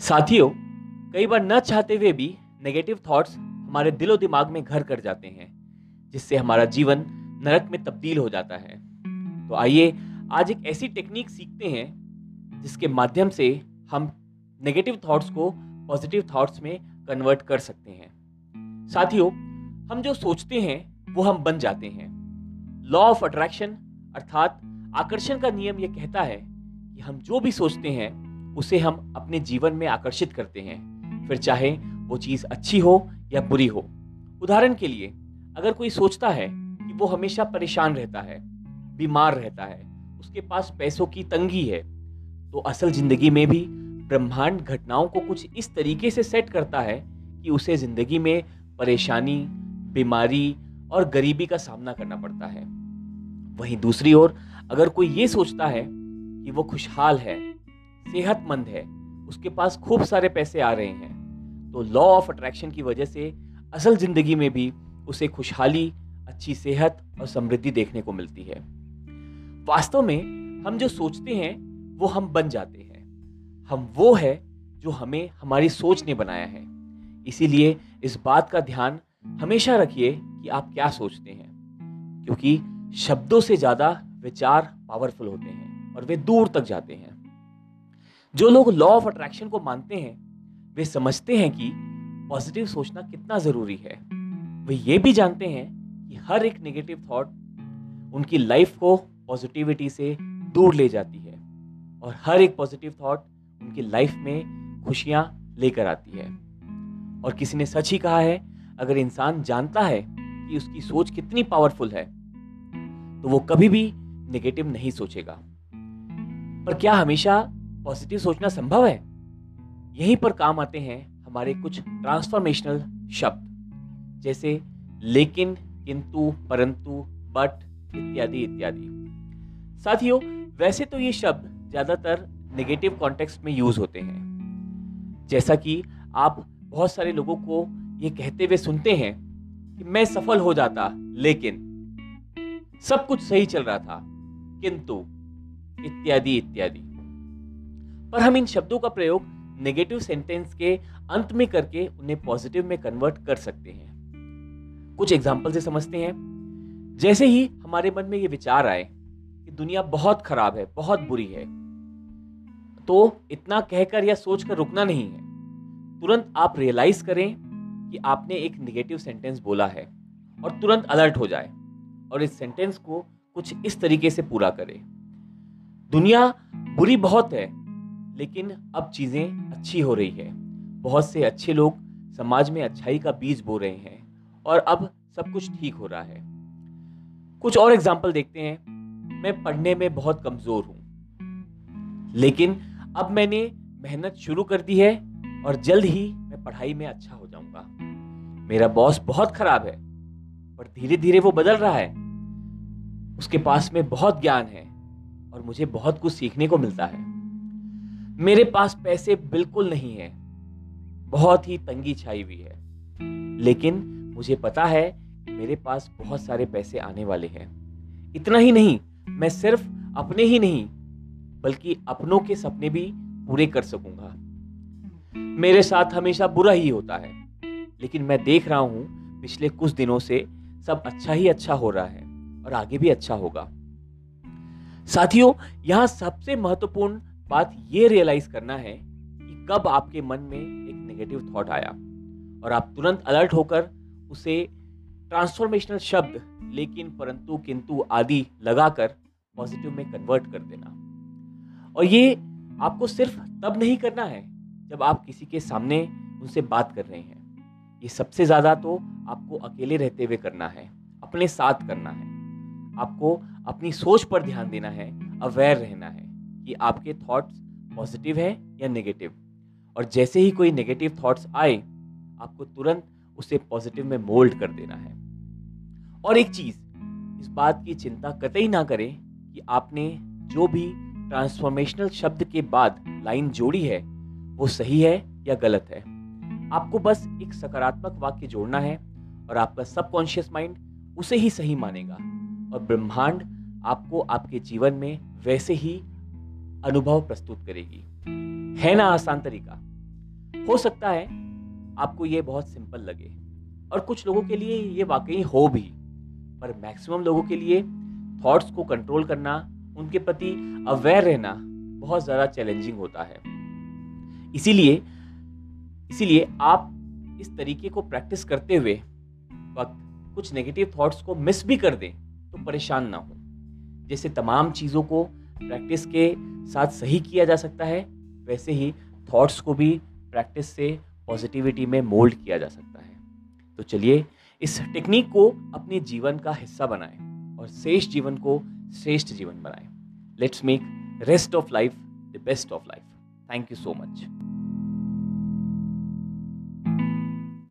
साथियों, कई बार न चाहते हुए भी नेगेटिव थॉट्स हमारे दिलो दिमाग में घर कर जाते हैं, जिससे हमारा जीवन नरक में तब्दील हो जाता है। तो आइए, आज एक ऐसी टेक्निक सीखते हैं, जिसके माध्यम से हम नेगेटिव थॉट्स को पॉजिटिव थॉट्स में कन्वर्ट कर सकते हैं। साथियों, हम जो सोचते हैं, वो हम बन जाते हैं। लॉ ऑफ़ अट्रैक्शन अर्थात आकर्षण का नियम ये कहता है कि हम जो भी सोचते हैं उसे हम अपने जीवन में आकर्षित करते हैं। फिर चाहे वो चीज़ अच्छी हो या बुरी हो। उदाहरण के लिए, अगर कोई सोचता है कि वो हमेशा परेशान रहता है, बीमार रहता है, उसके पास पैसों की तंगी है तो असल ज़िंदगी में भी ब्रह्मांड घटनाओं को कुछ इस तरीके से सेट करता है कि उसे ज़िंदगी में परेशानी, बीमारी और गरीबी का सामना करना पड़ता है। वहीं दूसरी ओर, अगर कोई ये सोचता है कि वो खुशहाल है सेहतमंद है। उसके पास खूब सारे पैसे आ रहे हैं। तो लॉ ऑफ़ अट्रैक्शन की वजह से असल ज़िंदगी में भी उसे खुशहाली, अच्छी सेहत और समृद्धि देखने को मिलती है। वास्तव में हम जो सोचते हैं, वो हम बन जाते हैं। हम वो है जो हमें हमारी सोच ने बनाया है। इसीलिए इस बात का ध्यान हमेशा रखिए कि आप क्या सोचते हैं। क्योंकि शब्दों से ज़्यादा विचार पावरफुल होते हैं और वे दूर तक जाते हैं। जो लोग लॉ ऑफ़ अट्रैक्शन को मानते हैं, वे समझते हैं कि पॉजिटिव सोचना कितना ज़रूरी है। वे ये भी जानते हैं कि हर एक नेगेटिव थॉट उनकी लाइफ को पॉजिटिविटी से दूर ले जाती है और हर एक पॉजिटिव थॉट उनकी लाइफ में खुशियाँ लेकर आती है। और किसी ने सच ही कहा है, अगर इंसान जानता है कि उसकी सोच कितनी पावरफुल है तो वो कभी भी नेगेटिव नहीं सोचेगा। पर क्या हमेशा पॉजिटिव सोचना संभव है? यहीं पर काम आते हैं हमारे कुछ ट्रांसफॉर्मेशनल शब्द, जैसे लेकिन, किंतु, परंतु बट इत्यादि इत्यादि। साथियों, वैसे तो ये शब्द ज़्यादातर नेगेटिव कॉन्टेक्स्ट में यूज़ होते हैं। जैसा कि आप बहुत सारे लोगों को ये कहते हुए सुनते हैं कि मैं सफल हो जाता, लेकिन सब कुछ सही चल रहा था, किंतु, इत्यादि इत्यादि। पर हम इन शब्दों का प्रयोग नेगेटिव सेंटेंस के अंत में करके उन्हें पॉजिटिव में कन्वर्ट कर सकते हैं। कुछ एग्ज़ाम्पल से समझते हैं। जैसे ही हमारे मन में ये विचार आए कि दुनिया बहुत खराब है, बहुत बुरी है तो इतना कहकर या सोचकर रुकना नहीं है। तुरंत आप रियलाइज़ करें कि आपने एक नेगेटिव सेंटेंस बोला है और तुरंत अलर्ट हो जाए और इस सेंटेंस को कुछ इस तरीके से पूरा करें। दुनिया बुरी बहुत है लेकिन अब चीज़ें अच्छी हो रही है। बहुत से अच्छे लोग समाज में अच्छाई का बीज बो रहे हैं और अब सब कुछ ठीक हो रहा है। कुछ और एग्ज़ाम्पल देखते हैं। मैं पढ़ने में बहुत कमज़ोर हूँ। लेकिन अब मैंने मेहनत शुरू कर दी है और जल्द ही मैं पढ़ाई में अच्छा हो जाऊँगा। मेरा बॉस बहुत खराब है, पर धीरे धीरे वो बदल रहा है। उसके पास में बहुत ज्ञान है और मुझे बहुत कुछ सीखने को मिलता है। मेरे पास पैसे बिल्कुल नहीं है। बहुत ही तंगी छाई हुई है। लेकिन मुझे पता है मेरे पास बहुत सारे पैसे आने वाले हैं। इतना ही नहीं, मैं सिर्फ़ अपने ही नहीं, बल्कि अपनों के सपने भी पूरे कर सकूँगा। मेरे साथ हमेशा बुरा ही होता है, लेकिन मैं देख रहा हूँ, पिछले कुछ दिनों से सब अच्छा ही अच्छा हो रहा है और आगे भी अच्छा होगा। साथियों, यहाँ सबसे महत्वपूर्ण बात ये रियलाइज़ करना है कि कब आपके मन में एक नेगेटिव थॉट आया और आप तुरंत अलर्ट होकर उसे ट्रांसफॉर्मेशनल शब्द, लेकिन परंतु किंतु आदि लगाकर पॉजिटिव में कन्वर्ट कर देना। और ये आपको सिर्फ़ तब नहीं करना है जब आप किसी के सामने उनसे बात कर रहे हैं। ये सबसे ज़्यादा तो आपको अकेले रहते हुए करना है, अपने साथ करना है। आपको अपनी सोच पर ध्यान देना है अवेयर रहना है। कि आपके थॉट्स पॉजिटिव है या नेगेटिव और जैसे ही कोई नेगेटिव थॉट्स आए, आपको तुरंत उसे पॉजिटिव में मोल्ड कर देना है। और एक चीज़, इस बात की चिंता कतई ना करें कि आपने जो भी ट्रांसफॉर्मेशनल शब्द के बाद लाइन जोड़ी है, वो सही है या गलत है। आपको बस एक सकारात्मक वाक्य जोड़ना है और आपका सबकॉन्शियस माइंड उसे ही सही मानेगा। और ब्रह्मांड आपको आपके जीवन में वैसे ही अनुभव प्रस्तुत करेगी। है ना, आसान तरीका? हो सकता है आपको ये बहुत सिंपल लगे और कुछ लोगों के लिए ये वाकई हो भी, पर मैक्सिमम लोगों के लिए थॉट्स को कंट्रोल करना, उनके प्रति अवेयर रहना बहुत ज़्यादा चैलेंजिंग होता है। इसीलिए इसीलिए आप इस तरीके को प्रैक्टिस करते हुए वक्त कुछ नेगेटिव थॉट्स को मिस भी कर दें तो परेशान ना हो। जैसे तमाम चीज़ों को प्रैक्टिस के साथ सही किया जा सकता है, वैसे ही थॉट्स को भी प्रैक्टिस से पॉजिटिविटी में मोल्ड किया जा सकता है। तो चलिए, इस टेक्निक को अपने जीवन का हिस्सा बनाएँ और श्रेष्ठ जीवन को श्रेष्ठ जीवन बनाएँ। Let's make rest of life the best of life thank you so much